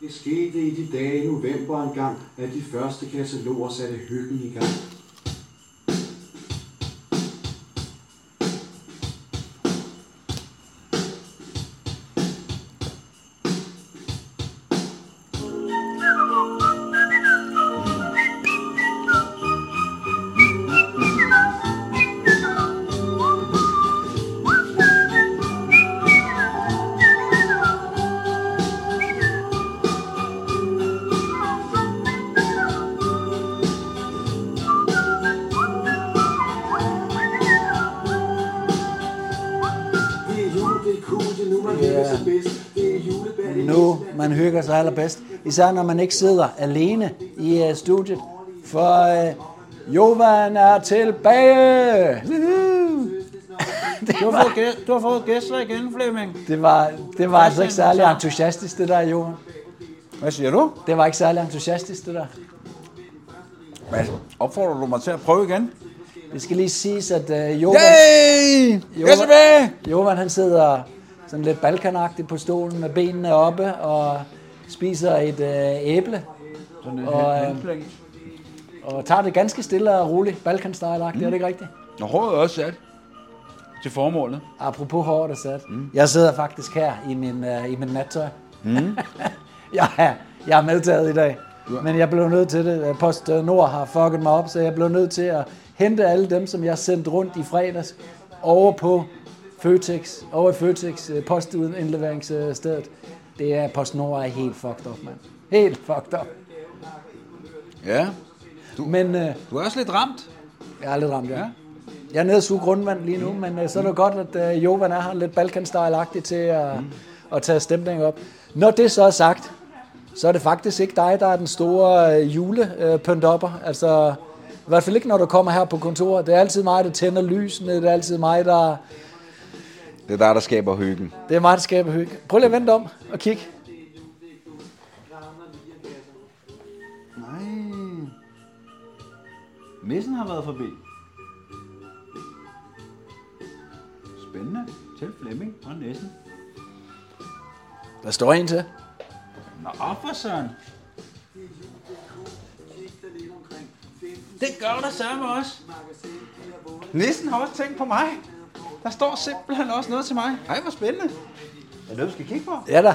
Det skete i de dage i november engang, at de første kataloger satte hyggen i gang. Allerbedst. Især når man ikke sidder alene i uh, studiet. For uh, Jovan er tilbage! Du har fået, gæ- du har fået gæster igen, Flemming. Det var, det var altså ikke særlig entusiastisk, det der, Jovan. Hvad siger du? Det var ikke særlig entusiastisk, det der. Hvad? Opfordrer du mig til at prøve igen? Det skal lige siges, at uh, Jovan, Yay! Jovan han sidder sådan lidt balkanagtigt på stolen med benene oppe og spiser et uh, æble. Sådan Og, øh. Og tager det ganske stille og roligt. balkan mm. er det ikke rigtigt? Og håret er også sat til formålet. Apropos hårdt er sat. Mm. Jeg sidder faktisk her i min, uh, i min nattøj. Mm. jeg, er, jeg er medtaget i dag. Ja. Men jeg blev nødt til det. Post Nord har fucket mig op, så jeg blev nødt til at hente alle dem, som jeg sendte rundt i fredags over på Føtex, over i Føtex øh, postindleveringsstedet. Det er Post Nord er helt fucked up, mand. Helt fucked up. Ja. Men øh, Du er også lidt ramt. jeg er lidt ramt, ja. Ja. Jeg er nede og suge grundvand lige nu, men øh, så er det godt, at øh, Jovan er her lidt balkan agtig til at, mm. at tage stemningen op. Når det så er sagt, så er det faktisk ikke dig, der er den store øh, julepøntopper. Altså, i hvert fald ikke, når du kommer her på kontoret. Det er altid mig, der tænder lysene. Det er altid mig, der... Det er der, der skaber hyggen. Det er mig, der skaber hygge. Prøv lige at vente om og kigge. Nej. Nissen har været forbi. Spændende. Til Flemming og Nissen. Der står en til. Nå, for søren. Det gør der sørme også. Nissen har også tænkt på mig. Der står simpelthen også noget til mig. Ej, hvor spændende. Er det noget, du skal kigge på? Ja da.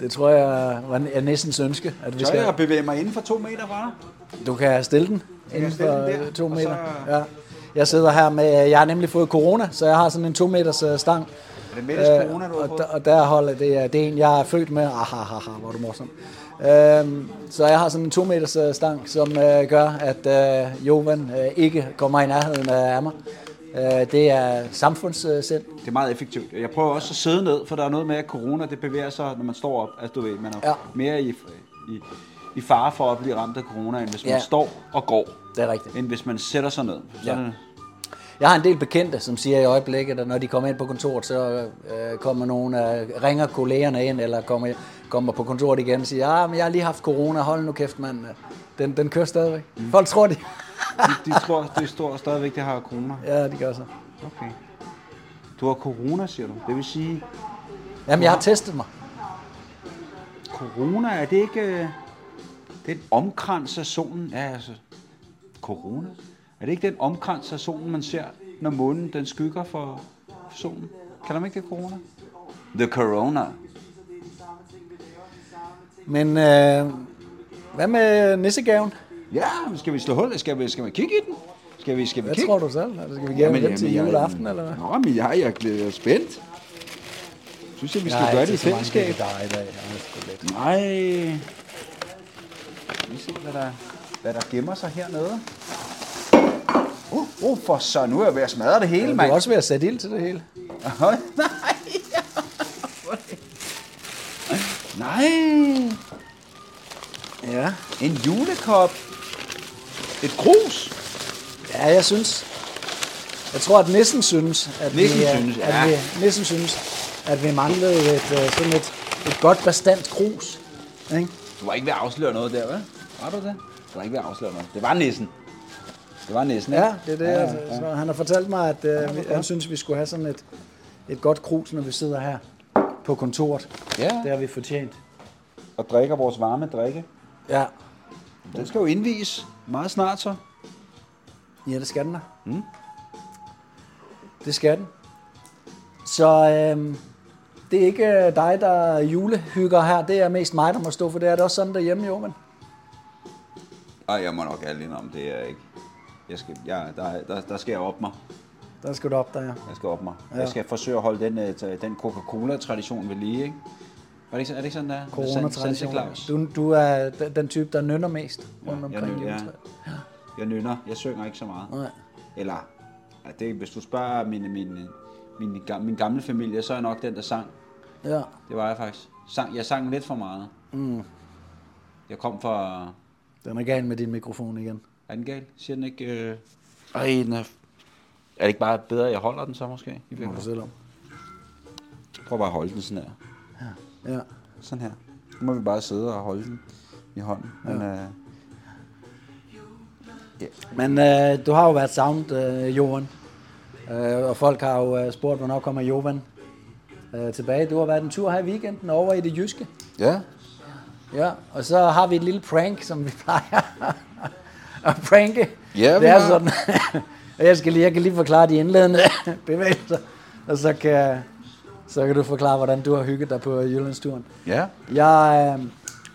Det tror jeg var er næstens ønske, at vi Så skal... jeg bevæge mig inden for to meter fra dig. Du kan stille den inden stille for den der, øh, to meter. så- Ja. Jeg sidder her med, jeg har nemlig fået corona, så jeg har sådan en to meters øh, stang. Er det Mettes Øh, corona, du har og, fået? der, og der holder det, er- det er en, jeg er født med. Ah, ha, ha, ha, hvor er du morsom. Øhm, så jeg har sådan en to meters stang, som øh, gør, at øh, Jovan øh, ikke kommer i nærheden af mig. Øh, det er samfundssind. Det er meget effektivt. Jeg prøver også at sidde ned, for der er noget med, at corona det bevæger sig, når man står op. Altså, du ved, man er Ja. mere i, i, i fare for at blive ramt af corona, end hvis man Ja. ja. står og går, Det er rigtigt. end hvis man sætter sig ned. Så Ja. Jeg har en del bekendte, som siger i øjeblikket, at når de kommer ind på kontoret, så øh, kommer nogen, øh, ringer kollegerne ind, eller kommer, kommer på kontoret igen og siger, ja, men jeg har lige haft corona, hold nu kæft, mand. Den, den kører stadigvæk. Mm. Folk tror, de... De, de tror, de står stadigvæk, de har corona. ja, de gør så. Okay. Du har corona, siger du. Det vil sige, Jamen, jeg har testet mig. corona, er det ikke... øh, Det er en omkrans af solen. Ja, altså, corona. Er det ikke den omkrans af solen, man ser, når månen den skygger for solen? Kalder man ikke det corona? The corona. Men øh, hvad med nissegaven? Ja, skal vi slå hul? Skal vi, skal vi kigge i den? Skal vi, skal vi Hvad kigge? tror du selv? Altså, skal vi give den til juleaften, eller hvad? Nå, men jeg, jeg er spændt. Synes jeg, vi skal har gøre det i så mange fællesskab? i dag. Jeg er lidt. Nej. Vi se, hvad der, hvad der gemmer sig hernede? Uh, uh, for så nu er jeg ved at smadre det hele, Du er mand. også ved at sætte ild til det hele. Nej. Nej. Ja. En julekop. Et krus. Ja, jeg synes. Jeg tror, at Nissen synes, at Nissen vi, øh, synes, at ja. vi, Nissen synes, at vi manglede et, øh, sådan et, et godt bestandt krus. Ikke? Du var ikke ved at afsløre noget der, hvad? Var du det? Du var ikke ved at afsløre noget. Det var nissen. Det var nissen, ikke? Ja, det er det. Ja, ja, ja. Så han har fortalt mig, at øh, vi, han synes, vi skulle have sådan et, et godt krus, når vi sidder her på kontoret. Ja. Det har vi fortjent. og drikker vores varme drikke. Ja. Den skal jo indvies meget snart så. Ja, det skal den da. Mm. Det skal den. Så øhm, det er ikke øh, dig, der julehygger her. Det er mest mig, der må stå for det. Er det også sådan derhjemme, jo, men? Ej, jeg må nok alene om det er ikke. Jeg skal, ja, der, der, der skal jeg op mig. Der skal du op der, ja. Jeg skal op mig. Ja. Ja. Jeg skal forsøge at holde den, øh, den Coca-Cola-tradition ved lige, ikke? Var det ikke, så- er det ikke sådan, der? Corona-tradition. Claus. Du, du er den, type, der nynner mest rundt jeg omkring nynner, ja. juletræet. Jeg nynner. Jeg synger ikke så meget. Nej. Eller, ja, det, hvis du spørger min, min, min, min gamle familie, så er jeg nok den, der sang. Ja. Det var jeg faktisk. Sang, jeg sang lidt for meget. Mm. Jeg kom fra... Den er gal med din mikrofon igen. Er den gal? Siger den ikke... Øh... Ej, den er... Er det ikke bare bedre, at jeg holder den så måske? I Må du selv om. Prøv bare at holde den sådan her. Ja. Sådan her. Nu må vi bare sidde og holde den i hånden. Men, øh, Men øh, du har jo været savnet, øh, Johan. Øh, og folk har jo øh, spurgt, hvornår kommer Johan øh, tilbage. Du har været en tur her i weekenden over i det jyske. ja, Ja, og så har vi et lille prank, som vi plejer at pranke. Ja, det er sådan. og jeg, skal lige, jeg kan lige forklare de indledende bevægelser, og så kan, så kan du forklare, hvordan du har hygget dig på Jyllandsturen. ja. Jeg øh,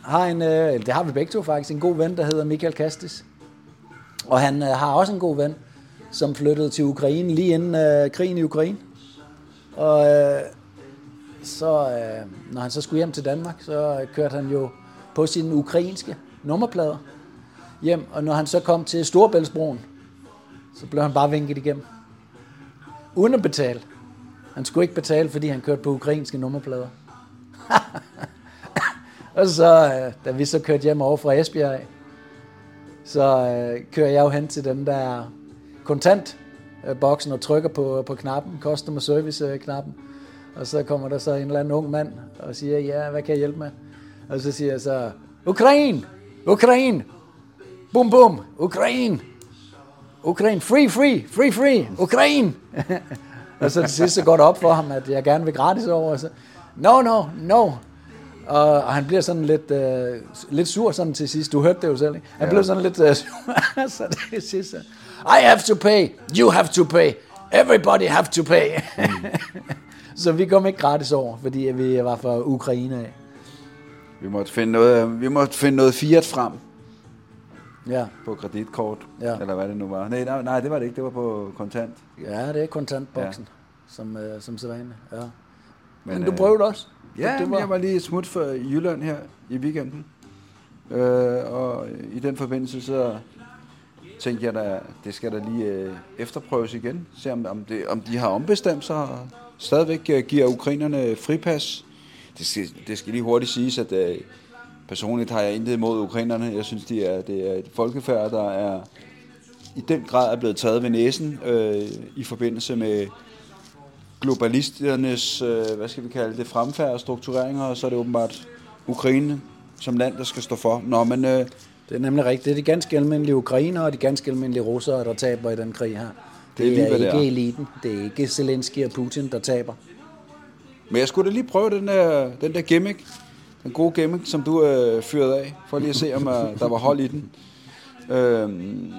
har en, øh, det har vi begge to faktisk, en god ven, der hedder Michael Kastis. Og han øh, har også en god ven, som flyttede til Ukraine lige inden øh, krigen i Ukraine. Og øh, så, øh, når han så skulle hjem til Danmark, så kørte han jo på sine ukrainske nummerplader hjem. Og når han så kom til Storbæltsbroen, så blev han bare vinket igennem. Uden at betale. Han skulle ikke betale, fordi han kørte på ukrainske nummerplader. Og så, øh, da vi så kørte hjem over fra Esbjerg, af, så øh, kører jeg jo hen til den der kontantboksen øh, og trykker på, på knappen, customer service-knappen. Og så kommer der så en eller anden ung mand og siger, ja, hvad kan jeg hjælpe med? Og så siger jeg så, Ukraine! Ukraine! Bum bum! Ukraine! Ukraine! Free, free! Free, free! Ukraine! og så til sidst så går det op for ham, at jeg gerne vil gratis over. Og så, no, no, no! Og, og han bliver sådan lidt, øh, lidt sur sådan til sidst. Du hørte det jo selv, ikke? Han ja. blev sådan lidt øh, sur. så det til sidst. så, I have to pay. You have to pay. Everybody have to pay. så vi kom ikke gratis over, fordi vi var fra Ukraine af. Vi måtte finde noget, vi måtte finde noget Fiat frem Ja. på kreditkort, Ja. eller hvad det nu var. Nej, nej, nej, det var det ikke. Det var på kontant. ja, det er kontantboksen, ja. som, øh, som sædvanligt. Ja. Men, Men, du øh, prøvede også. Ja, det var- jeg var lige smut for Jylland her i weekenden. Øh, og i den forbindelse så tænkte jeg da, det skal da lige øh, efterprøves igen. Se om, om, det, om de har ombestemt sig og stadigvæk øh, giver ukrainerne fripas. Det skal, det skal lige hurtigt siges, at øh, personligt har jeg intet imod ukrainerne. Jeg synes, de er, det er et folkefærd, der er i den grad er blevet taget ved næsen øh, i forbindelse med globalisternes, øh, hvad skal vi kalde det, fremfærd og struktureringer, og så er det åbenbart Ukraine som land, der skal stå for. Nå, men øh, Det er nemlig rigtigt. Det er de ganske almindelige ukrainere og de ganske almindelige russere, der taber i den krig her. Det er lige, er hvad det ikke er. eliten. Det er ikke Zelensky og Putin, der taber. Men jeg skulle da lige prøve den der, den der gimmick, den gode gimmick, som du øh, fyrede af, for lige at se, om øh, der var hold i den. Øhm,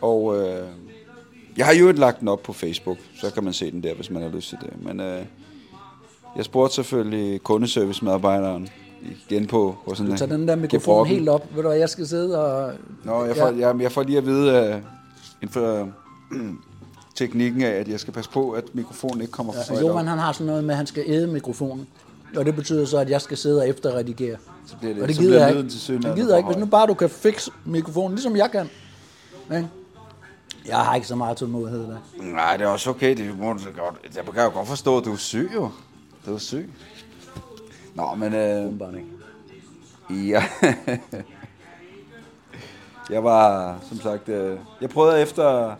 og øh, jeg har jo lagt den op på Facebook, så kan man se den der, hvis man har lyst til det. Men øh, jeg spurgte selvfølgelig kundeservice-medarbejderen igen på, på sådan Du tager en den der mikrofon gebrokken. helt op. Ved du hvad, jeg skal sidde og... Nå, jeg får, ja. jeg, jeg får lige at vide uh, inden for uh, teknikken af, at jeg skal passe på, at mikrofonen ikke kommer for Ja, Johan han har sådan noget med, at han skal æde mikrofonen. Og det betyder så, at jeg skal sidde og efterredigere. Så bliver det, Og det så gider bliver jeg ikke. til synligheden Det gider jeg ikke. Hvis nu bare du kan fikse mikrofonen, ligesom jeg kan. Ikke? Jeg har ikke så meget tålmodighed der. Nej, det er også okay. Det må du godt. Jeg kan jo godt forstå, at du er syg jo. Du er syg. Nå, men... Øh, Bare ikke. Ja. jeg var, som sagt, øh, jeg prøvede efter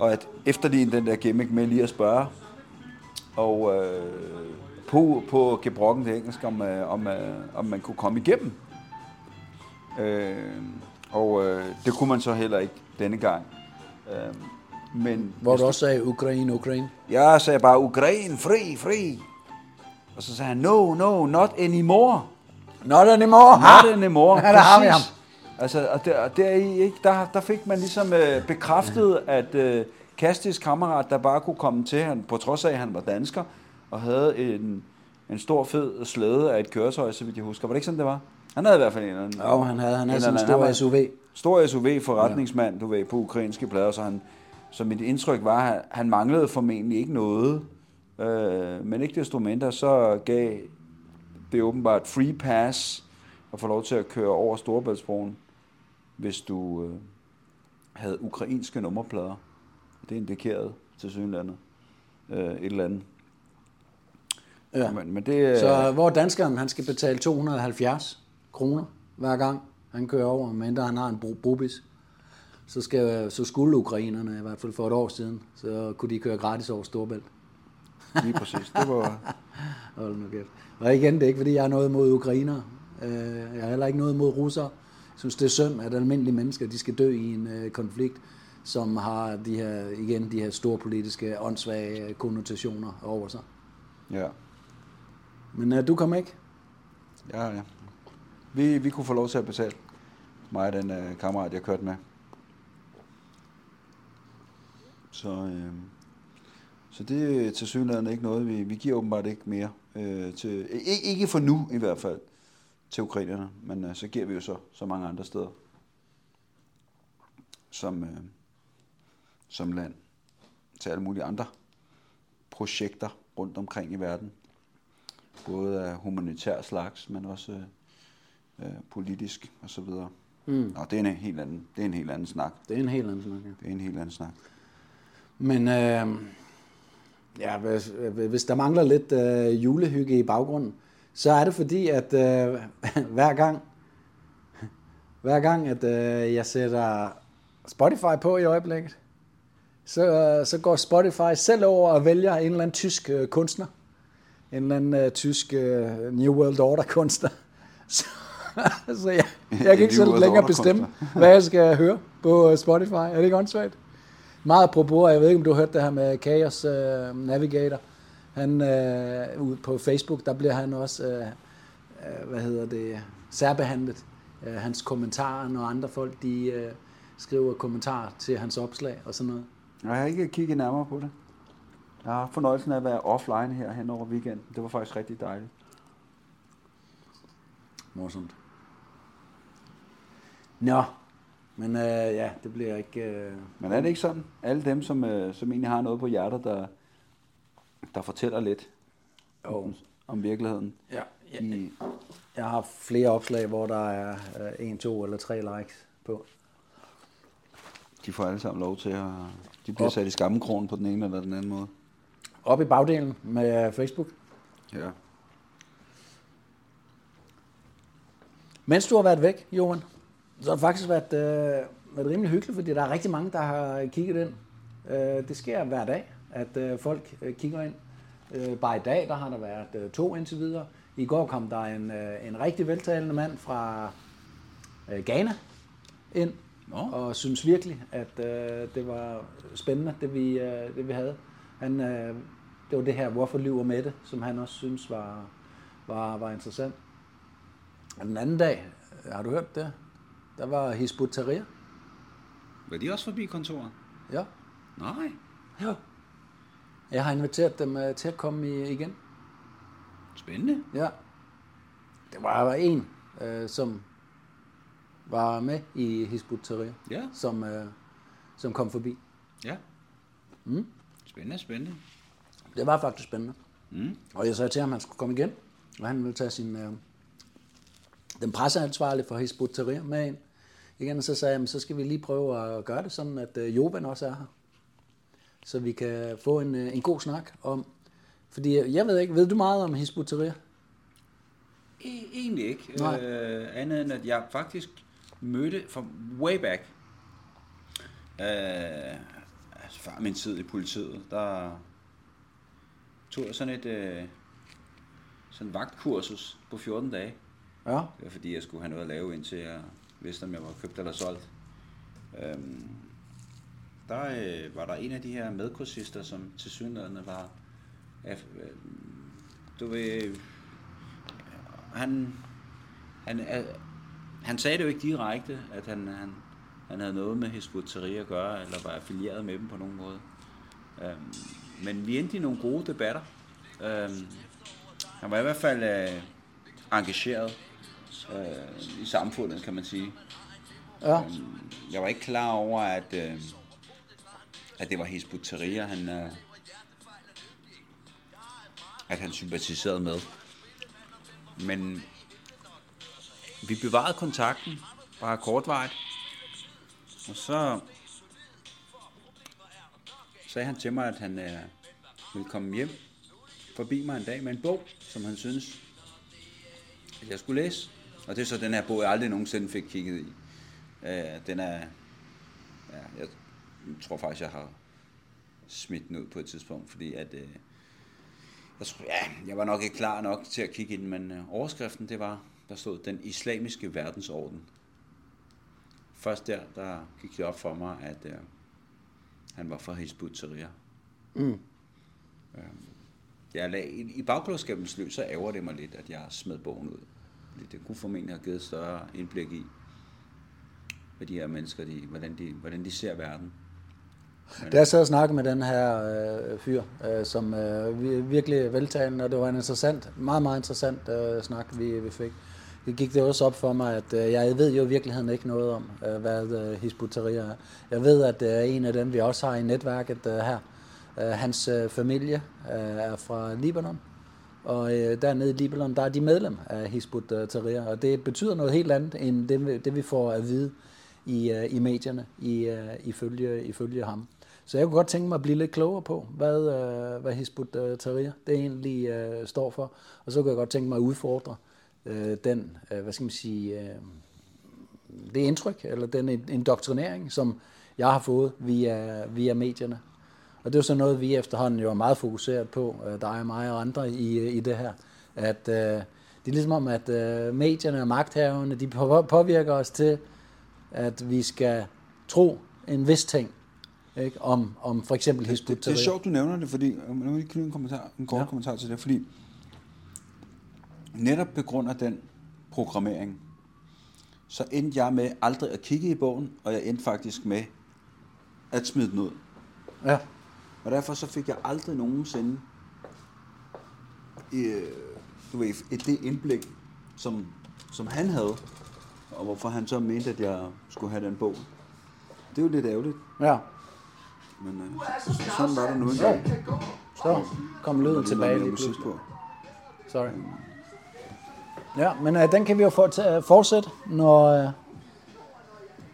og at efterligne den der gimmick med lige at spørge. Og øh, på, på gebrokken til engelsk, om, øh, om, øh, om man kunne komme igennem. Øh, og øh, det kunne man så heller ikke denne gang. Øh, men Hvor du også sagde Ukraine, Ukraine. jeg sagde bare, Ukraine, fri, fri. Og så sagde han, no, no, not anymore. Not anymore. Not anymore. Ja, der har vi ham. Altså, og der, og der, ikke, der, der fik man ligesom øh, bekræftet, at øh, Kastis kammerat, der bare kunne komme til, han, på trods af, at han var dansker, og havde en, en stor fed slæde af et køretøj, så vidt jeg husker. Var det ikke sådan, det var? Han havde i hvert fald en eller anden... Jo, han havde, han havde en sådan en stor han SUV. Stor SUV-forretningsmand, du ved, på ukrainske plader, så han, så mit indtryk var, at han manglede formentlig ikke noget. Øh, men ikke desto mindre, så gav det åbenbart free pass at få lov til at køre over Storebæltsbroen, hvis du øh, havde ukrainske nummerplader. Det indikerede til synlandet øh, et eller andet. Ja. Men, men det, øh, Så hvor danskeren, han skal betale 270 kroner hver gang, han kører over, mindre han har en brobis. Så, skal, så skulle ukrainerne, i hvert fald for et år siden, så kunne de køre gratis over Storbælt. lige præcis, det var... Hold nu kæft. Og igen, det er ikke, fordi jeg har noget mod ukrainer. Øh, Jeg har heller ikke noget mod russere. Synes, det er synd, at almindelige mennesker, de skal dø i en øh, konflikt, som har de her, igen, de her store politiske, åndssvage konnotationer over sig. Ja. Men øh, du kom ikke? Ja, ja. Vi, vi kunne få lov til at betale. Mig og den øh, kammerat, jeg kørte med. Så, øh, så det er til synligheden ikke noget, vi, vi giver åbenbart ikke mere øh, til, ikke, ikke for nu i hvert fald, til ukrainerne, men øh, så giver vi jo så, så mange andre steder, som, øh, som land, til alle mulige andre projekter rundt omkring i verden både af humanitær slags, men også øh, øh, politisk og så videre. Mm. Og det er en helt anden, det er en helt anden snak. Det er en helt anden snak, ja. Det er en helt anden snak. Men øh, ja, hvis, hvis der mangler lidt øh, julehygge i baggrunden, så er det fordi, at øh, hver gang, hver gang, at øh, jeg sætter Spotify på i øjeblikket, så, øh, så går Spotify selv over og vælger en eller anden tysk øh, kunstner. En eller anden øh, tysk øh, New World Order kunstner. Så, så jeg, jeg kan ikke selv længere bestemme, hvad jeg skal høre på øh, Spotify. Er det ikke åndssvagt? Meget apropos, jeg ved ikke, om du har hørt det her med Chaos øh, Navigator. Han, øh, på Facebook, der bliver han også, øh, øh, hvad hedder det, særbehandlet. Øh, hans kommentarer, når andre folk, de øh, skriver kommentarer til hans opslag og sådan noget. Jeg har ikke kigget nærmere på det. Jeg har fornøjelsen af at være offline her hen over weekenden. Det var faktisk rigtig dejligt. Morsomt. Nå, men øh, ja, det bliver ikke... Øh, Men er det ikke sådan? Alle dem, som, øh, som egentlig har noget på hjertet, der, der fortæller lidt Jo. om, om virkeligheden. ja, ja, I, jeg har flere opslag, hvor der er øh, en, to eller tre likes på. de får alle sammen lov til at... De bliver Op. sat i skammekrogen på den ene eller den anden måde. Op i bagdelen med Facebook. Ja. Mens du har været væk, Johan, så har det faktisk været, øh, været rimelig hyggeligt, fordi der er rigtig mange, der har kigget ind. Øh, det sker hver dag, at øh, folk øh, kigger ind. Øh, bare i dag, der har der været øh, to indtil videre. I går kom der en, øh, en rigtig veltalende mand fra øh, Ghana ind, Nå. og synes virkelig, at øh, det var spændende, det vi, øh, det vi havde. Han, øh, det var det her, hvorfor lyver med det, som han også synes var, var, var interessant. Og den anden dag, har du hørt det? Der var Hizbut Tahrir. Var de også forbi kontoret? Ja. Nej. ja. Jeg har inviteret dem øh, til at komme i, igen. Spændende. Ja. Det var der en, øh, som var med i Hizbut Tahrir, Ja. som, øh, som kom forbi. Ja. Mm. Spændende, spændende. Det var faktisk spændende. Mm. Og jeg sagde til ham, at han skulle komme igen, og han ville tage sin, øh, den presseansvarlige for Hizbut Tahrir med ind. Igen, og så sagde jeg, "Men så skal vi lige prøve at gøre det sådan, at øh, Joban også er her. Så vi kan få en, øh, en god snak om, fordi jeg ved ikke, ved du meget om Hizbut Tahrir? E- egentlig ikke. Nej. Øh, andet end at jeg faktisk mødte fra way back. Øh, altså før min tid i politiet, der tog jeg sådan et øh, sådan vagtkursus på 14 dage. Ja. Det var fordi, jeg skulle have noget at lave, indtil jeg vidste, om jeg var købt eller solgt. Øhm, der øh, var der en af de her medkursister, som til synligheden var... øh, Du ved... Han, han, er, han sagde det jo ikke direkte, at han, han, han havde noget med Hizbut at gøre, eller var affilieret med dem på nogen måde. Øhm, men vi endte i nogle gode debatter. Øhm, han var i hvert fald øh, engageret øh, i samfundet, kan man sige. Ja. Øhm, jeg var ikke klar over, at, øh, at det var Hizbut han, øh, at han sympatiserede med. Men vi bevarede kontakten, bare kortvarigt. Og så sagde han til mig, at han øh, ville komme hjem forbi mig en dag med en bog, som han synes, at jeg skulle læse. Og det er så den her bog, jeg aldrig nogensinde fik kigget i. Øh, den er, ja, jeg tror faktisk, jeg har smidt den ud på et tidspunkt, fordi at, øh, jeg, tror, ja, jeg var nok ikke klar nok til at kigge i den, men øh, overskriften, det var, der stod, den islamiske verdensorden. Først der, der gik det op for mig, at øh, han var fra Hizbut Tahrir. Mm. Øh, jeg lag, i, I bagklodskabens lys, så ærger det mig lidt, at jeg smed bogen ud. Det kunne formentlig have givet større indblik i, hvad de her mennesker, de, hvordan, de, hvordan de ser verden. Da jeg sad og snakkede med den her øh, fyr, øh, som øh, virkelig veltalende, og det var en interessant, meget, meget interessant øh, snak, vi, vi fik. Det gik det også op for mig, at øh, jeg ved jo i virkeligheden ikke noget om, øh, hvad øh, Hizbut er. Jeg ved, at det er en af dem, vi også har i netværket øh, her. Øh, hans øh, familie øh, er fra Libanon, og øh, dernede i Libanon, der er de medlem af Hizbut Tahrir, og det betyder noget helt andet, end det, vi- det vi får at vide i, øh, i medierne, i, øh, ifølge, ifølge ham. Så jeg kunne godt tænke mig at blive lidt klogere på, hvad, øh, hvad Hizbut øh, Tahrir det egentlig øh, står for. Og så kunne jeg godt tænke mig at udfordre øh, den, øh, hvad skal man sige, øh, det indtryk, eller den indoktrinering, som jeg har fået via, via medierne. Og det er jo så noget, vi efterhånden jo er meget fokuseret på, øh, dig og mig og andre i, øh, i det her. At øh, det er ligesom om, at øh, medierne og magthaverne, de påvirker os til, at vi skal tro en vis ting, ikke? Om, om for eksempel Hizbut Det, det er sjovt, du nævner det, fordi, nu vil jeg knytte en, kommentar, en kort ja. kommentar til det, fordi netop på grund af den programmering, så endte jeg med aldrig at kigge i bogen, og jeg endte faktisk med at smide den ud. Ja, Og derfor så fik jeg aldrig nogensinde øh, du ved, et det indblik, som, som han havde, og hvorfor han så mente, at jeg skulle have den bog. Det er jo lidt ærgerligt, ja. Men øh, sådan var der nu engang. Så kom lyden tilbage lige pludselig. på. Sorry. Ja, men øh, den kan vi jo for, t- fortsætte, når... Øh,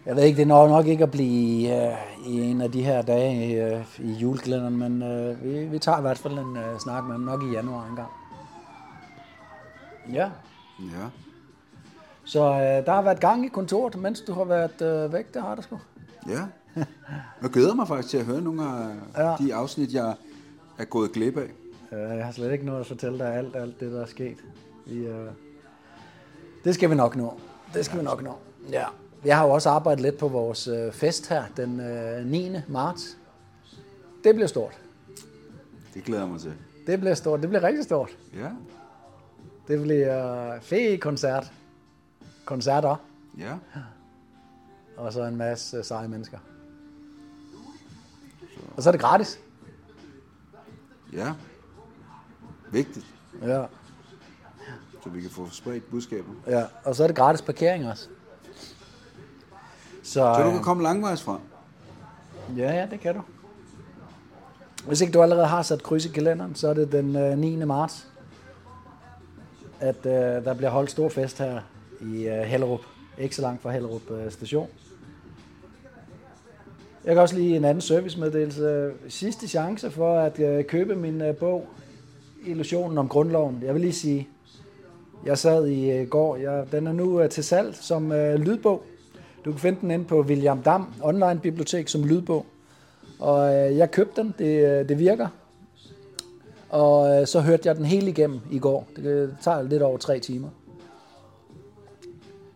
jeg ved ikke, det når nok ikke at blive øh, i en af de her dage øh, i julekalenderen, men øh, vi, vi tager i hvert fald en øh, snak med ham nok i januar engang. Ja, Ja. så øh, der har været gang i kontoret, mens du har været øh, væk, det har der sgu. Ja. Jeg glæder mig faktisk til at høre nogle af Ja. ja. de afsnit, jeg er gået glip af. Øh, Jeg har slet ikke nået at fortælle dig alt, alt det, der er sket. Vi, øh, det skal vi nok nå. Det skal vi nok nå. Ja. Jeg har jo også arbejdet lidt på vores øh, fest her den øh, 9. marts. Det bliver stort. Det glæder jeg mig til. Det bliver stort. Det bliver rigtig stort. Ja. Det bliver øh, fed koncert. Koncerter. Ja. Og så en masse øh, seje mennesker. Og så er det gratis. Ja. Vigtigt, Ja. så vi kan få spredt budskabet. ja. Og så er det gratis parkering også. Så, Så du øh, kan komme langvejs fra. Ja, ja, det kan du. Hvis ikke du allerede har sat kryds i kalenderen, så er det den øh, 9. marts, at øh, der bliver holdt stor fest her i øh, Hellerup. Ikke så langt fra Hellerup øh, station. Jeg kan også lige en anden servicemeddelelse. Sidste chance for at øh, købe min øh, bog, Illusionen om grundloven. Jeg vil lige sige, jeg sad i øh, går, jeg, den er nu til salg som lydbog. Du kan finde den inde på William Dam online bibliotek som lydbog. Og jeg købte den, det, det virker. Og så hørte jeg den hele igennem i går. Det tager lidt over tre timer.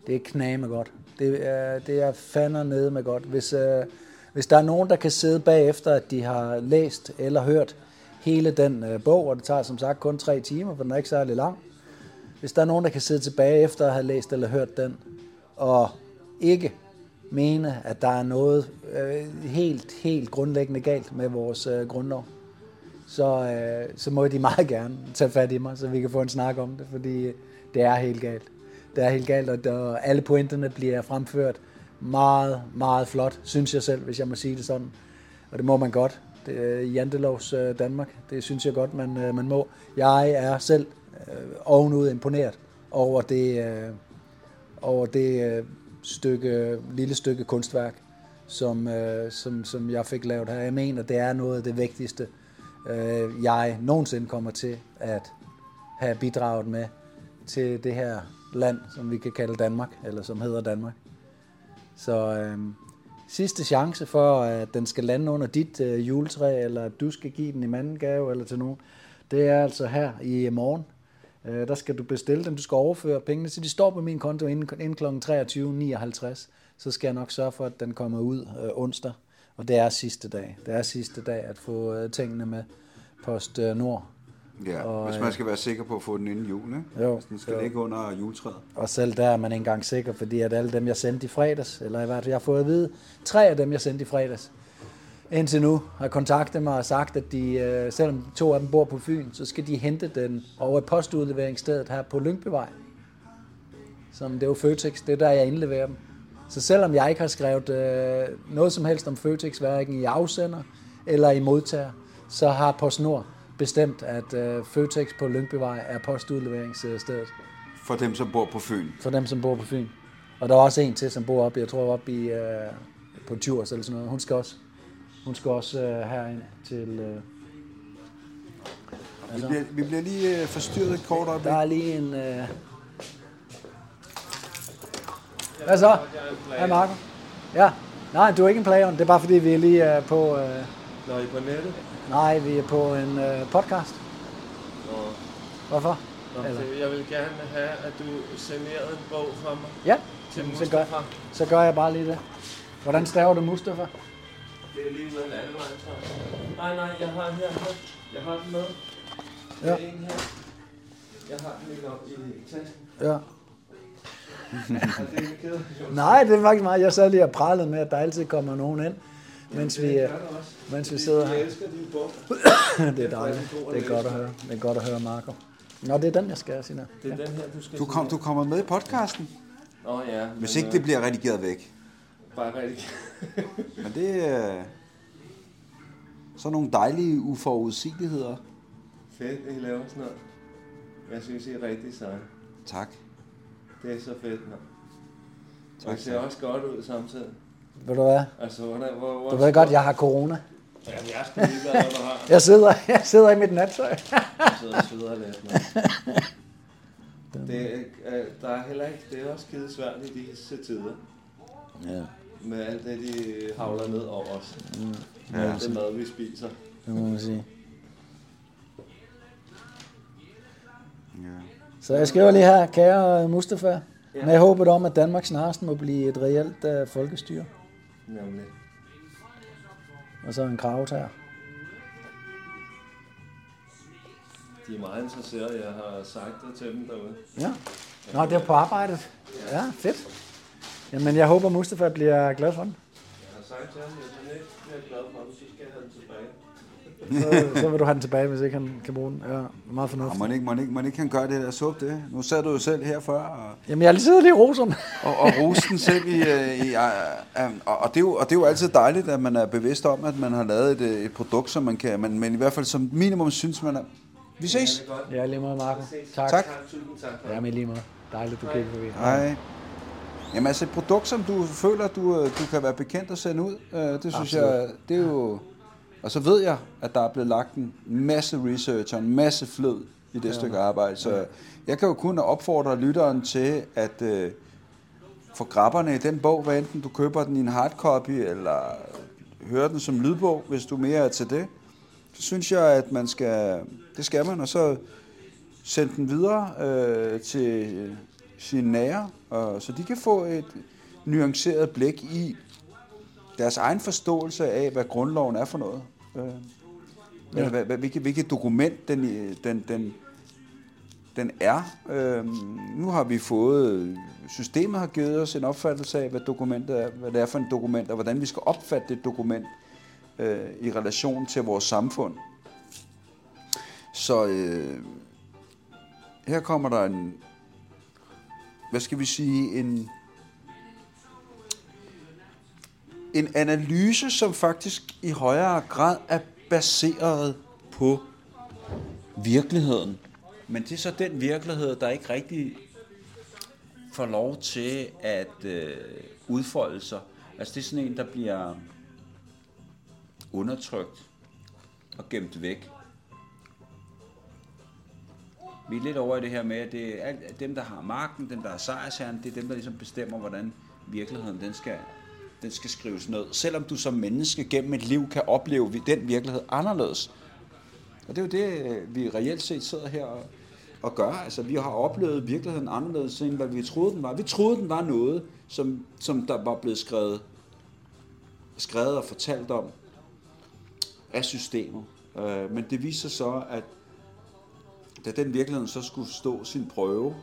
Det er kname godt. Det er, det er fandme nede med godt. Hvis, øh, hvis der er nogen, der kan sidde bagefter, at de har læst eller hørt hele den øh, bog, og det tager som sagt kun tre timer, for den er ikke særlig lang, hvis der er nogen, der kan sidde tilbage efter at have læst eller hørt den, og ikke mene, at der er noget øh, helt, helt grundlæggende galt med vores øh, grundlov, så, øh, så må de meget gerne tage fat i mig, så vi kan få en snak om det, fordi det er helt galt. Det er helt galt, og der, alle pointerne bliver fremført meget, meget flot, synes jeg selv, hvis jeg må sige det sådan. Og det må man godt. Det er Jantelovs øh, Danmark. Det synes jeg godt, man, øh, man må. Jeg er selv øh, ovenud imponeret over det, øh, over det øh, stykke, lille stykke kunstværk, som, øh, som, som jeg fik lavet her. Jeg mener, det er noget af det vigtigste, øh, jeg nogensinde kommer til at have bidraget med til det her land, som vi kan kalde Danmark, eller som hedder Danmark. Så øh, sidste chance for, at den skal lande under dit øh, juletræ, eller at du skal give den i mandengave eller til nogen, det er altså her i øh, morgen. Øh, der skal du bestille den, du skal overføre pengene, så de står på min konto inden, inden kl. 23.59. Så skal jeg nok sørge for, at den kommer ud øh, onsdag. Og det er sidste dag. Det er sidste dag at få øh, tingene med Post øh, Nord. Ja, Og, hvis man skal være sikker på at få den inden jul, ikke? Jo, Hvis den skal jo. ligge under juletræet. Og selv der er man ikke engang sikker, fordi at alle dem, jeg sendte i fredags, eller i hvert fald, jeg har fået at vide, tre af dem, jeg sendte i fredags, indtil nu har kontaktet mig og sagt, at de, øh, selvom to af dem bor på Fyn, så skal de hente den over et postudleveringsstedet her på Lyngbyvej. Som det er jo Føtex, det er der, jeg indleverer dem. Så selvom jeg ikke har skrevet øh, noget som helst om Føtex, hverken i afsender eller i modtager, så har PostNord bestemt, at øh, Føtex på Lyngbyvej er postudleveringsstedet For dem, som bor på Fyn. for dem, som bor på Fyn. Og der er også en til, som bor oppe, jeg tror oppe i, øh, på Djurs eller sådan noget. Hun skal også, hun skal også øh, herind til... Øh, Vi bliver, vi bliver lige øh, forstyrret et kort øjeblik. der er lige en... Øh... Hvad så? Hej Marco. Ja, nej, du er ikke en player. Det er bare fordi, vi er lige er på... Øh... Nå, I er på nettet? Nej, vi er på en øh, podcast. Nå, Hvorfor? nå Eller- det, jeg vil gerne have, at du signerede en bog for mig Ja, til så gør, Mustafa. så gør jeg bare lige det. Hvordan staver du Mustafa? Det er lige med en anden vej, tror jeg. Nej, nej, jeg har her. her. Jeg har den med. Ja. Er en her. Jeg har den lige op i tasken. Ja. Nej, det er faktisk meget. Jeg sad lige og pralede med, at der altid kommer nogen ind, mens vi, øh, Det det mens vi sidder Jeg her. elsker din bog. Det er dejligt. Det er godt at høre. Det er godt at høre, Marco. Nå, det er den, jeg skal, Sina. Det er den her, du skal Du, kom, du kommer med i podcasten, Nå ja. hvis ikke det bliver redigeret væk. øh, Bare rigtig. Men det er så nogle dejlige uforudsigeligheder. fedt, I laver sådan noget. Jeg synes, I er rigtig seje. Tak. Det er så fedt, mand. Og Tak, I ser også godt ud samtidig. Ved du hvad? Altså, hvordan, hvor, hvor Du ved godt, jeg har corona. Jamen, jeg skal lige hvad du har. Jeg sidder, jeg sidder i mit nattøj. Jeg sidder og sveder lidt. Det, er, øh, der er heller ikke, det er også skide svært i disse tider. Ja, Med alt det, de havler ned over os. Med Ja. alt det mad, vi spiser. det må man sige. Ja. Så jeg skriver lige her, kære Mustafa, Ja. med håbet om, at Danmark snarest må blive et reelt uh, folkestyre. Nemlig. Og så en kravetær. De er meget interesserede. Jeg har sagt det til dem derude. Ja. Nå, det er på arbejdet. Ja, fedt. Jamen, jeg håber, Mustafa bliver glad for den. Jeg har sagt til ham, at hvis han ikke bliver glad for den, så skal jeg have den tilbage. Så, så vil du have den tilbage, hvis ikke han kan bruge den. Ja, meget Og fornuftigt. må ikke, må ikke, må ikke han gøre det der sup det? Nu sad du jo selv her før, og, Jamen, jeg sidder lige i roserne. og, og roste den selv i... øh, i øh, øh, og, og, det er jo, og det er jo altid dejligt, at man er bevidst om, at man har lavet et, et produkt, som man kan... Men, men i hvert fald som minimum synes man, at vi ses. Det er godt. Ja, lige måde, Marco. Tak. Tak. Ja, men lige måde. Dejligt, du Hej. kigger forbi. Hej. Jamen altså et produkt, som du føler, du, du kan være bekendt at sende ud, det synes Absolut. jeg, det er jo... Og så ved jeg, at der er blevet lagt en masse research og en masse flød i det ja. stykke arbejde. Så jeg kan jo kun opfordre lytteren til at øh, få grabberne i den bog, hvad enten du køber den i en hardcopy, eller hører den som lydbog, hvis du mere er til det. Så synes jeg, at man skal, det skal man, og så sende den videre øh, til sine nære, og, så de kan få et nuanceret blik i deres egen forståelse af, hvad grundloven er for noget. Øh, ja. hvad, hvad, hvilket, hvilket dokument den, den, den, den er. Øhm, nu har vi fået, systemet har givet os en opfattelse af, hvad, dokumentet er, hvad det er for et dokument, og hvordan vi skal opfatte det dokument øh, i relation til vores samfund. Så øh, her kommer der en, hvad skal vi sige, en, en analyse, som faktisk i højere grad er baseret på virkeligheden. Men det er så den virkelighed, der ikke rigtig får lov til at øh, udfolde sig. Altså det er sådan en, der bliver undertrykt og gemt væk. Vi er lidt over i det her med, at det er alt- dem, der har magten, dem, der er sejrsherren, det er dem, der ligesom bestemmer, hvordan virkeligheden den skal, den skal skrives ned. Selvom du som menneske gennem et liv kan opleve den virkelighed anderledes. Og det er jo det, øh, vi reelt set sidder her og, og gør. Altså, vi har oplevet virkeligheden anderledes, end hvad vi troede, den var. Vi troede, den var noget, som, som der var blevet skrevet, skrevet og fortalt om af systemet. Øh, men det viser sig så, at da den virkelighed så skulle stå sin prøve,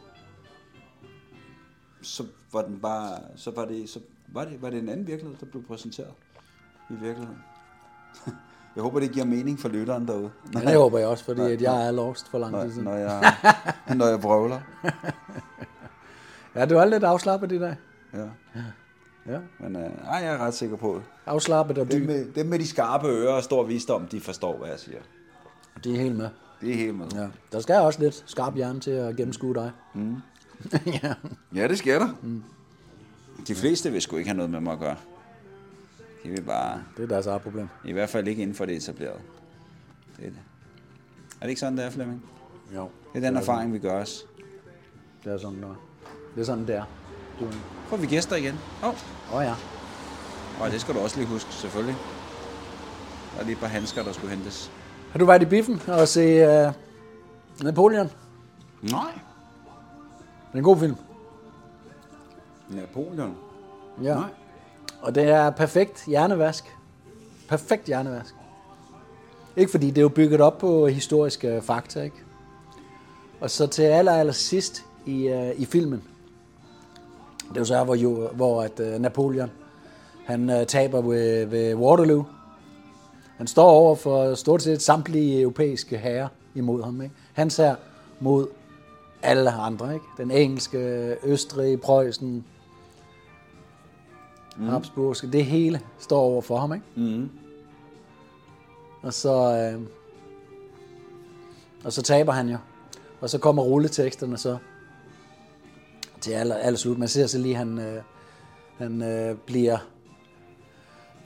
så var den bare, så var det, så var det, var det en anden virkelighed, der blev præsenteret i virkeligheden. Jeg håber, det giver mening for lytteren derude. Ja, det håber jeg også, fordi Nej, at jeg er lost for lang når, tid siden. når, jeg, når jeg brøvler. Ja, du er lidt afslappet i dag. Ja. Ja. Men øh, ej, jeg er ret sikker på, Afslappet og dem dyb. med, dem med de skarpe ører og stor visdom, de forstår, hvad jeg siger. Det er helt med. Det er helt med. Ja. Der skal også lidt skarp hjerne til at gennemskue dig. Mm. ja. Ja, det sker der. Mm. De fleste vil sgu ikke have noget med mig at gøre. De vil bare, Det er deres eget problem. i hvert fald ikke inden for det etablerede. Det er det. Er det ikke sådan, det er, Flemming? Jo. Det er den erfaring, vi gør os. Det er sådan, det er. Det er sådan, det er. Du... Får vi gæster igen? Åh, oh. Åh oh, ja. Og det skal du også lige huske, selvfølgelig. Der er lige et par handsker, der skulle hentes. Har du været i biffen og se uh, Napoleon? Nej. Det er en god film. Napoleon. Ja. Nej. Og det er perfekt hjernevask. Perfekt hjernevask. Ikke fordi det er jo bygget op på historiske fakta, ikke? Og så til aller, aller sidst i, uh, i filmen, det er jo så hvor, jo, hvor at, uh, Napoleon, han uh, taber ved, ved Waterloo. Han står over for stort set samtlige europæiske herrer imod ham, ikke? Hans her mod alle andre, ikke? Den engelske, Østrig, Preussen, mm. Habsburgske, det hele står over for ham, ikke? Mm. Og så, øh, og så taber han jo. Og så kommer rulleteksterne så til aller, aller slut. Man ser så lige, han, øh, han øh, bliver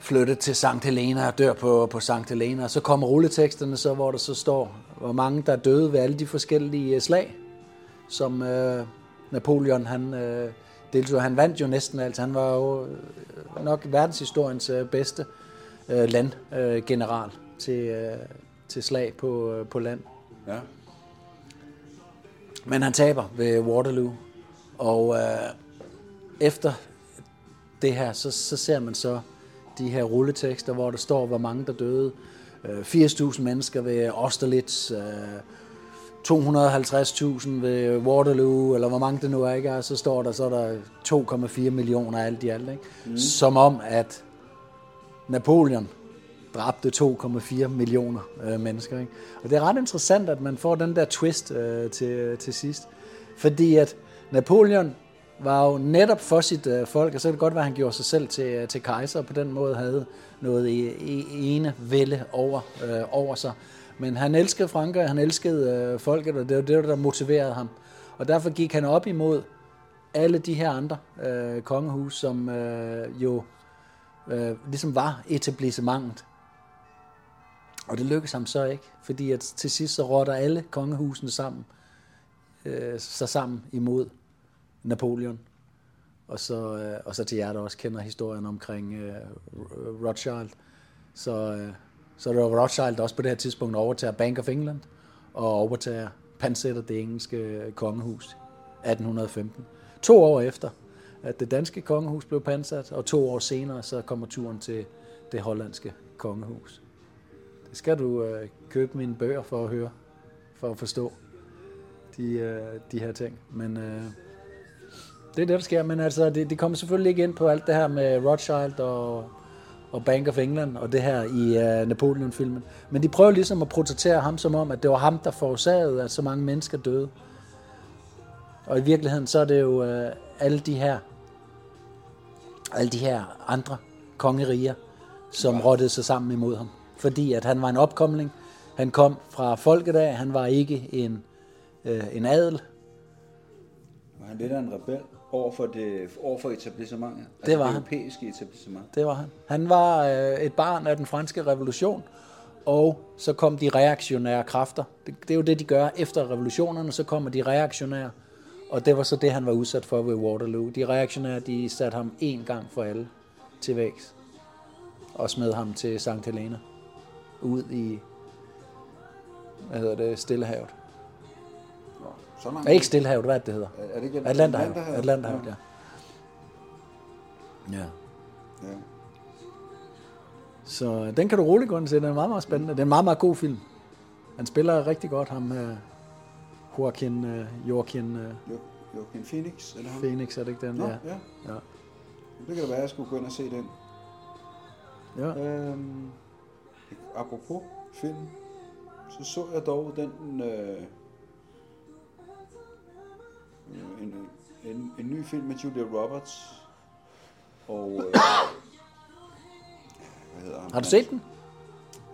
flyttet til Sankt Helena og dør på, på Sankt Helena. Og så kommer rulleteksterne så, hvor der så står, hvor mange der er døde ved alle de forskellige øh, slag, som øh, Napoleon han øh, deltog. Han vandt jo næsten alt. Han var jo øh, nok verdenshistoriens øh, bedste øh, landgeneral øh, til, øh, til slag på, øh, på land. Ja. Men han taber ved Waterloo. Og øh, efter det her, så, så ser man så de her rulletekster, hvor der står, hvor mange der døde. Øh, 80.000 mennesker ved Austerlitz, øh, 250.000 ved Waterloo, eller hvor mange det nu er, ikke? Og så står der, så er der 2,4 millioner alt i alt, ikke? Mm. Som om, at Napoleon dræbte 2,4 millioner øh, mennesker. Ikke? Og det er ret interessant, at man får den der twist øh, til, til sidst. Fordi at Napoleon var jo netop for sit øh, folk, og så kan det godt være, at han gjorde sig selv til, øh, til kejser, og på den måde havde noget ene vælde over, øh, over sig. Men han elskede Frankrig, han elskede øh, folket, og det var det, der motiverede ham. Og derfor gik han op imod alle de her andre øh, kongehus, som øh, jo øh, ligesom var etablissementet. Og det lykkedes ham så ikke, fordi at til sidst så rotter alle kongehusene sammen, øh, sig sammen imod Napoleon. Og så, øh, og så til jer, der også kender historien omkring øh, Rothschild. Så, øh, så er det jo Rothschild, der også på det her tidspunkt overtager Bank of England og overtager pansætter det engelske kongehus 1815. To år efter, at det danske kongehus blev pansat, og to år senere, så kommer turen til det hollandske kongehus. Det skal du øh, købe mine bøger for at høre, for at forstå. de, øh, de her ting. Men øh, det er det, der sker. Men altså, det, det kommer selvfølgelig ikke ind på alt det her med Rothschild og, og Bank of England og det her i øh, Napoleon-filmen. Men de prøver ligesom at protestere ham som om, at det var ham, der forårsagede, at så mange mennesker døde. Og i virkeligheden, så er det jo øh, alle de her alle de her andre kongeriger, som ja. rottede sig sammen imod ham. Fordi at han var en opkomling. Han kom fra folket af. Han var ikke en, øh, en adel. Var han lidt af en rebel over for, det, over for etablissementet? Altså Det var det han. europæiske etablissement. Det var han. Han var øh, et barn af den franske revolution, og så kom de reaktionære kræfter. Det, det er jo det, de gør efter revolutionerne, så kommer de reaktionære, og det var så det, han var udsat for ved Waterloo. De reaktionære, de satte ham en gang for alle til vægs, og smed ham til St. Helena, ud i, hvad hedder det, Stillehavet. Så. Ja, ikke Stillehavet, hvad er det, det hedder? Er det ikke Atlanterhavet. Atlanterhavet, ja. Ja. ja. Så den kan du roligt gå ind se. Den er meget, meget spændende. Det er en meget, meget god film. Han spiller rigtig godt, ham her. Joaquin, uh, Joaquin uh, Jo, Joaquin Phoenix, eller ham? Phoenix, er det ikke den? Nå, ja. ja. Ja. Det kan da være, at jeg skulle gå ind og se den. ja. Øhm, apropos film, så så jeg dog den øh, en, en, en ny film med Julia Roberts og øh, hvad hedder han? Har du set den?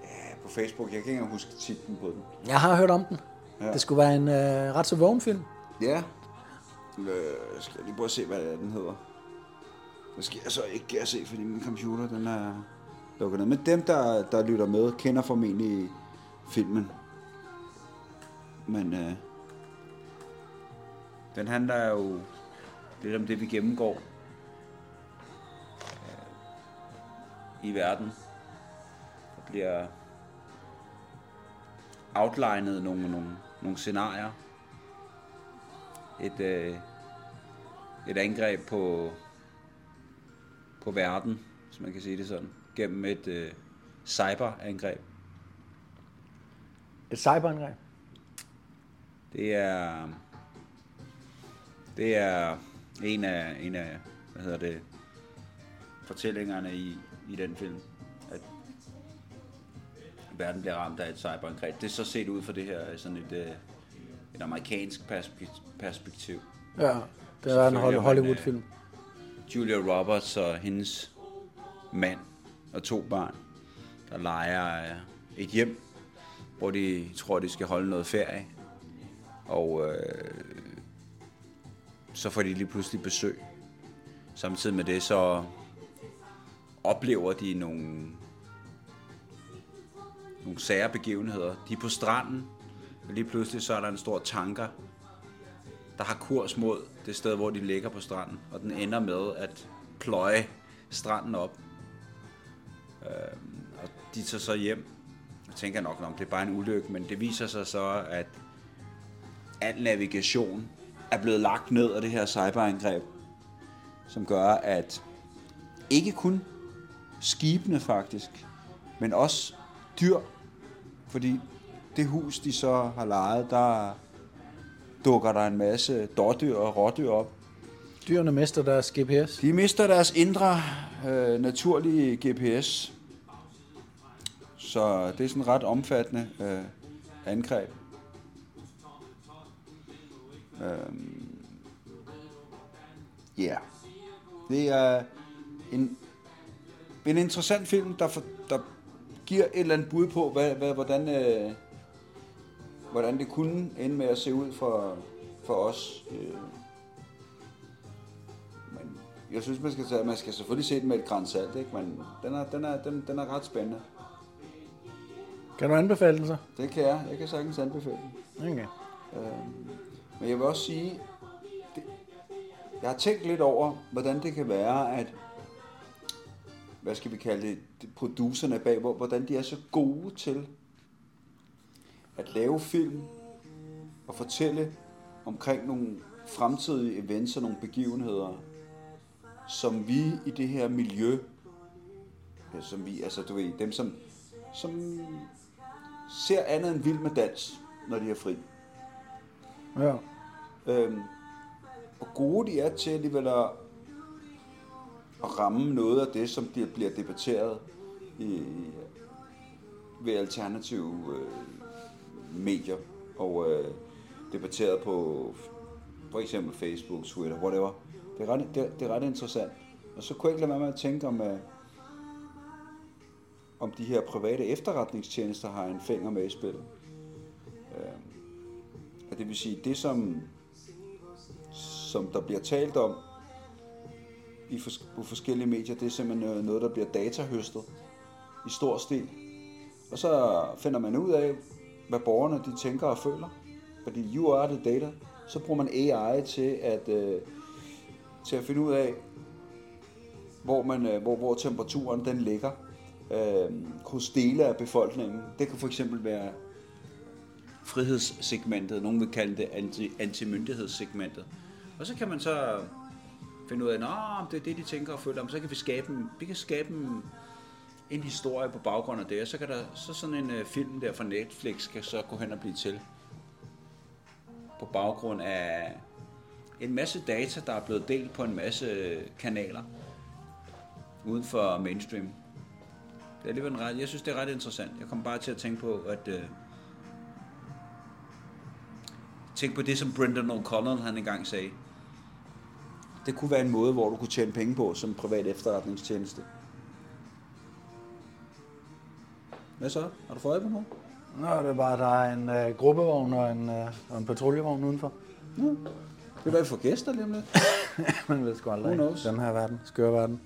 Ja, på Facebook. Jeg kan ikke engang huske titlen på den. Jeg har hørt om den. Ja. Det skulle være en uh, ret så vågen film. Ja. Øh, skal jeg lige prøve at se, hvad den hedder. Det skal jeg så ikke se, fordi min computer den er lukket ned. Men dem, der, der lytter med, kender formentlig filmen. Men øh, den handler jo lidt om det, vi gennemgår øh, i verden. Der bliver outlinet nogle, nogle, nogle scenarier. Et, øh, et angreb på, på verden, hvis man kan sige det sådan, gennem et øh, cyberangreb. Et cyberangreb. Det er det er en af en af hvad hedder det fortællingerne i i den film at verden bliver ramt af et cyberangreb. Det er så set ud fra det her sådan et øh, et amerikansk perspek- perspektiv. Ja, det er en Hollywood-film. Julia Roberts og hendes mand og to børn, der leger øh, et hjem, hvor de tror, de skal holde noget ferie. Og øh, så får de lige pludselig besøg. Samtidig med det, så oplever de nogle, nogle sære begivenheder. De er på stranden, og lige pludselig så er der en stor tanker, der har kurs mod det sted, hvor de ligger på stranden, og den ender med at pløje stranden op. Øhm, og de tager så hjem. Jeg tænker nok, om det er bare en ulykke, men det viser sig så, at al navigation er blevet lagt ned af det her cyberangreb, som gør, at ikke kun skibene faktisk, men også dyr, fordi det hus, de så har lejet, der dukker der en masse dårdyr og rådyr op. Dyrene mister deres GPS. De mister deres indre øh, naturlige GPS. Så det er sådan et ret omfattende øh, angreb. Øhm, Ja. Yeah. Det er en, en interessant film, der, for, der giver et eller andet bud på, hvad, hvad, hvordan, øh, hvordan det kunne ende med at se ud for, for os. Øh, men jeg synes, man skal, tage, man skal selvfølgelig se den med et gran salt, ikke? men den er, den, er, den, den er ret spændende. Kan du anbefale den så? Det kan jeg. Jeg kan sagtens anbefale den. Okay. Øhm, men jeg vil også sige, det, jeg har tænkt lidt over, hvordan det kan være, at hvad skal vi kalde det, producerne bag, hvordan de er så gode til at lave film og fortælle omkring nogle fremtidige events og nogle begivenheder, som vi i det her miljø, ja, som vi, altså du ved, dem som, som ser andet end vild med dans, når de er fri. Ja. Øhm, hvor gode de er til alligevel at, at ramme noget af det, som de bliver debatteret i, ved alternative øh, medier og øh, debatteret på for eksempel Facebook, Twitter, whatever. Det er ret, det, det er ret interessant. Og så kunne jeg ikke lade være med at tænke om, øh, om de her private efterretningstjenester har en finger med i spillet. Øh, og det vil sige, det som, som der bliver talt om i fors- på forskellige medier, det er simpelthen øh, noget, der bliver datahøstet i stor stil. Og så finder man ud af, hvad borgerne de tænker og føler. Fordi you are the data. Så bruger man AI til at, øh, til at finde ud af, hvor, man, øh, hvor, hvor temperaturen den ligger øh, hos dele af befolkningen. Det kan for eksempel være frihedssegmentet. Nogen vil kalde det anti, antimyndighedssegmentet. Og så kan man så finde ud af, om det er det, de tænker og føler. Men så kan vi skabe en, vi kan skabe en, en historie på baggrund af det. Og så kan der så sådan en uh, film der fra Netflix kan så gå hen og blive til. På baggrund af en masse data, der er blevet delt på en masse øh, kanaler uden for mainstream. Det er alligevel en ret, jeg synes, det er ret interessant. Jeg kom bare til at tænke på, at øh, tænke på det, som Brendan O'Connell han engang sagde. Det kunne være en måde, hvor du kunne tjene penge på som privat efterretningstjeneste. Hvad så? Har du fået øje på noget? Nå, det er bare, der er en øh, gruppevogn og en, øh, og en patruljevogn udenfor. Det er vi får gæster lige om lidt. Man ved sgu aldrig. Den her verden, skøre verden.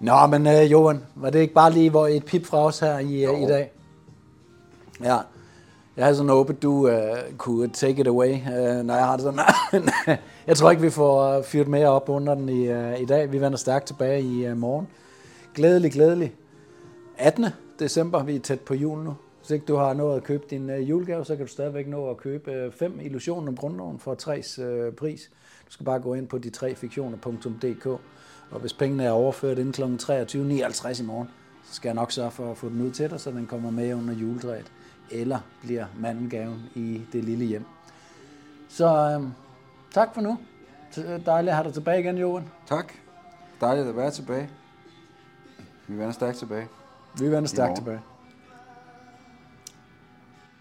Nå, men øh, Johan, var det ikke bare lige hvor et pip fra os her i, øh, i dag? Ja. Jeg har sådan håbet, du uh, kunne take it away, uh, når jeg har det sådan. Øh, jeg tror ikke, vi får fyret mere op under den i, uh, i dag. Vi vender stærkt tilbage i uh, morgen. Glædelig, glædelig. 18. december, vi er tæt på jul nu. Hvis ikke du har nået at købe din uh, julegave, så kan du stadigvæk nå at købe uh, fem illusioner om grundloven for 3's uh, pris. Du skal bare gå ind på de tre fiktioner.dk, og hvis pengene er overført inden kl. 23.59 i morgen, så skal jeg nok sørge for at få den ud til dig, så den kommer med under juletræet, eller bliver mandengaven i det lille hjem. Så øh, tak for nu. Dejligt at have dig tilbage igen, Johan. Tak. Dejligt at være tilbage. Vi vender stærkt tilbage. Vi vender stærkt tilbage.